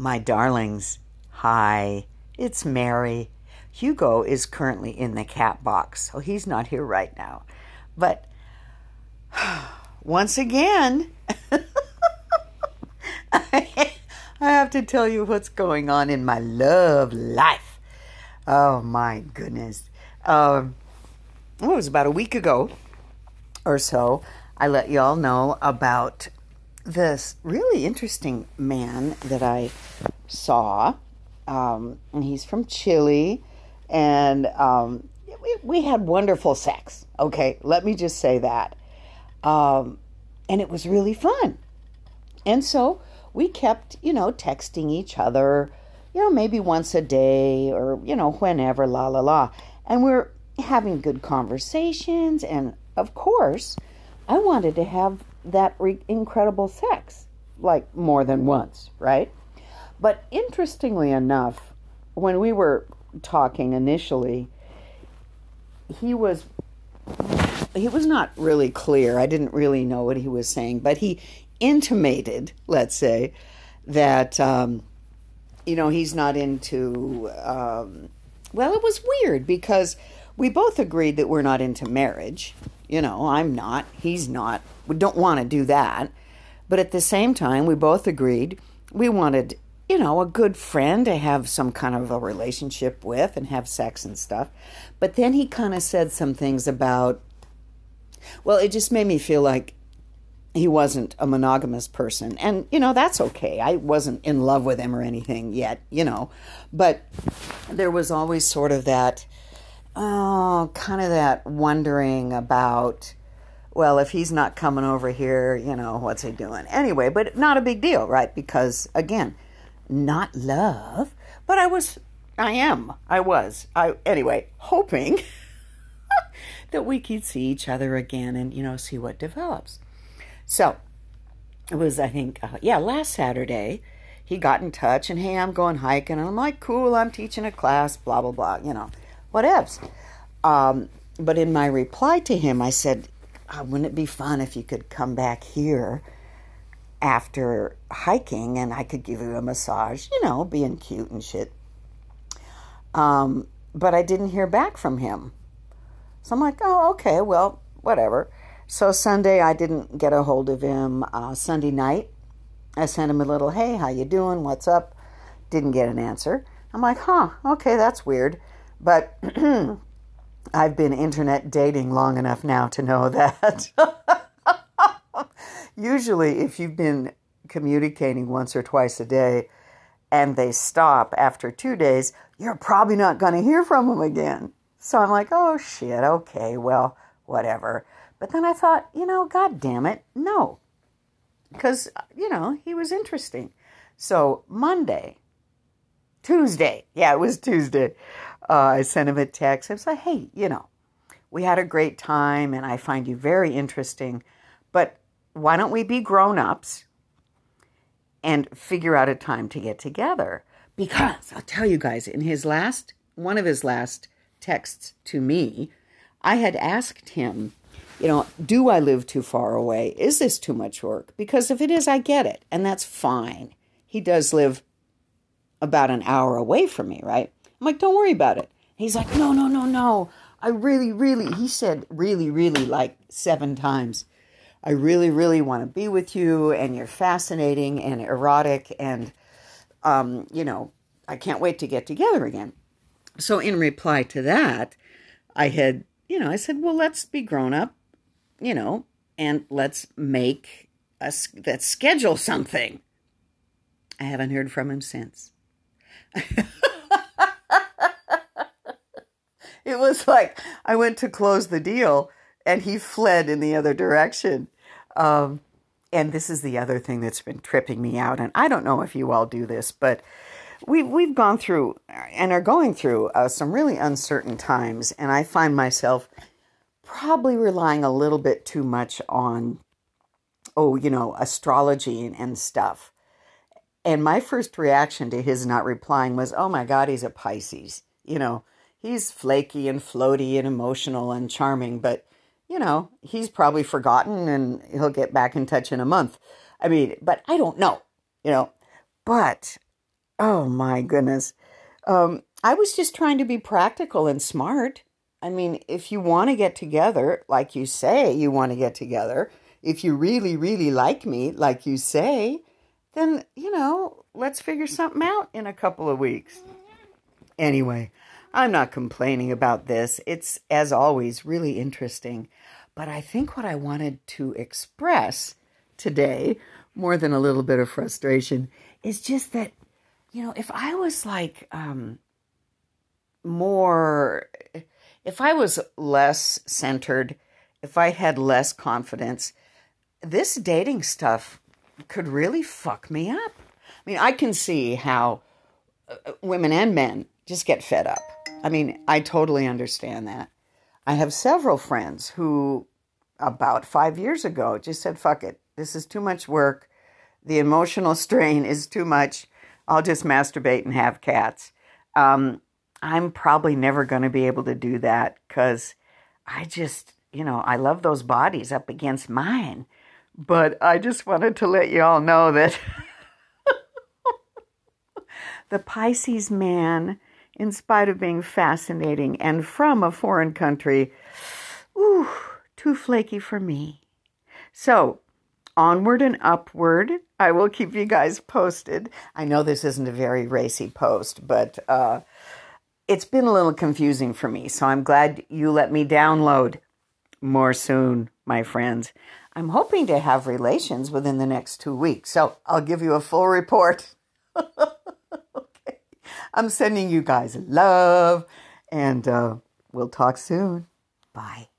My darlings, hi, it's Mary. Hugo is currently in the cat box, so he's not here right now. But once again, I have to tell you what's going on in my love life. Oh my goodness. Um, well, it was about a week ago or so. I let y'all know about this really interesting man that I saw. Um, and he's from Chile, and um, we, we, had wonderful sex. Okay, let me just say that. Um, and it was really fun. And so we kept, you know, texting each other, you know, maybe once a day or, you know, whenever, la, la, la. And we're having good conversations. And of course, I wanted to have that re- incredible sex, like more than once, right? But interestingly enough, when we were talking initially, he was he was not really clear. I didn't really know what he was saying, but he intimated, let's say, that um, you know he's not into. Um, well, it was weird because we both agreed that we're not into marriage. You know, I'm not. He's not. We don't want to do that. But at the same time, we both agreed we wanted, you know, a good friend to have some kind of a relationship with and have sex and stuff. But then he kind of said some things about, well, it just made me feel like he wasn't a monogamous person. And, you know, that's okay. I wasn't in love with him or anything yet, you know. But there was always sort of that, oh, kind of that wondering about, well, if he's not coming over here, you know, what's he doing? Anyway, but not a big deal, right? Because, again, not love, but I was, I am, I was, I, anyway, hoping that we could see each other again and, you know, see what develops. So it was, I think, uh, yeah, last Saturday, he got in touch and, hey, I'm going hiking. And I'm like, cool, I'm teaching a class, blah, blah, blah, you know, whatevs. Um, but in my reply to him, I said, oh, wouldn't it be fun if you could come back here after hiking and I could give you a massage, you know, being cute and shit. Um, but I didn't hear back from him. So I'm like, oh, okay, well, whatever. So Sunday I didn't get a hold of him. Uh, Sunday night I sent him a little, hey, how you doing? What's up? Didn't get an answer. I'm like, huh, okay, that's weird. But I've been internet dating long enough now to know that usually if you've been communicating once or twice a day and they stop after two days, you're probably not going to hear from them again. So I'm like, oh shit, okay, well, whatever. But then I thought, you know, God damn it, no. Because, you know, he was interesting. So Monday, Tuesday, yeah, it was Tuesday, uh, I sent him a text. I was like, hey, you know, we had a great time and I find you very interesting, but why don't we be grown ups and figure out a time to get together? Because I'll tell you guys, in his last, one of his last texts to me, I had asked him you know, do I live too far away? Is this too much work? Because if it is, I get it, and that's fine. He does live about an hour away from me, right? I'm like, don't worry about it. He's like, no, no, no, no. I really, really, he said really, really like seven times. I really, really want to be with you, and you're fascinating and erotic, and, um, you know, I can't wait to get together again. So, in reply to that, I had, you know, I said, well, let's be grown up you know, and let's make us let's schedule something. I haven't heard from him since. it was like I went to close the deal and he fled in the other direction. Um, and this is the other thing that's been tripping me out. And I don't know if you all do this, but we, we've gone through and are going through uh, some really uncertain times. And I find myself probably relying a little bit too much on, oh, you know, astrology and, and stuff. And my first reaction to his not replying was, oh my God, he's a Pisces. You know, he's flaky and floaty and emotional and charming, but, you know, he's probably forgotten and he'll get back in touch in a month. I mean, but I don't know, you know. But Oh my goodness. Um, I was just trying to be practical and smart. I mean, if you want to get together, like you say you want to get together, if you really, really like me, like you say, then, you know, let's figure something out in a couple of weeks. Anyway, I'm not complaining about this. It's, as always, really interesting. But I think what I wanted to express today, more than a little bit of frustration, is just that, you know, if I was like um, more, if I was less centered, if I had less confidence, this dating stuff could really fuck me up. I mean, I can see how uh, women and men just get fed up. I mean, I totally understand that. I have several friends who, about five years ago, just said, fuck it. This is too much work. The emotional strain is too much. I'll just masturbate and have cats. Um, I'm probably never going to be able to do that because I just, you know, I love those bodies up against mine. But I just wanted to let you all know that the Pisces man, in spite of being fascinating and from a foreign country, ooh, too flaky for me. So, onward and upward. I will keep you guys posted. I know this isn't a very racy post, but uh, it's been a little confusing for me. So I'm glad you let me download more soon, my friends. I'm hoping to have relations within the next two weeks. So I'll give you a full report. I'm sending you guys love, and uh, we'll talk soon. Bye.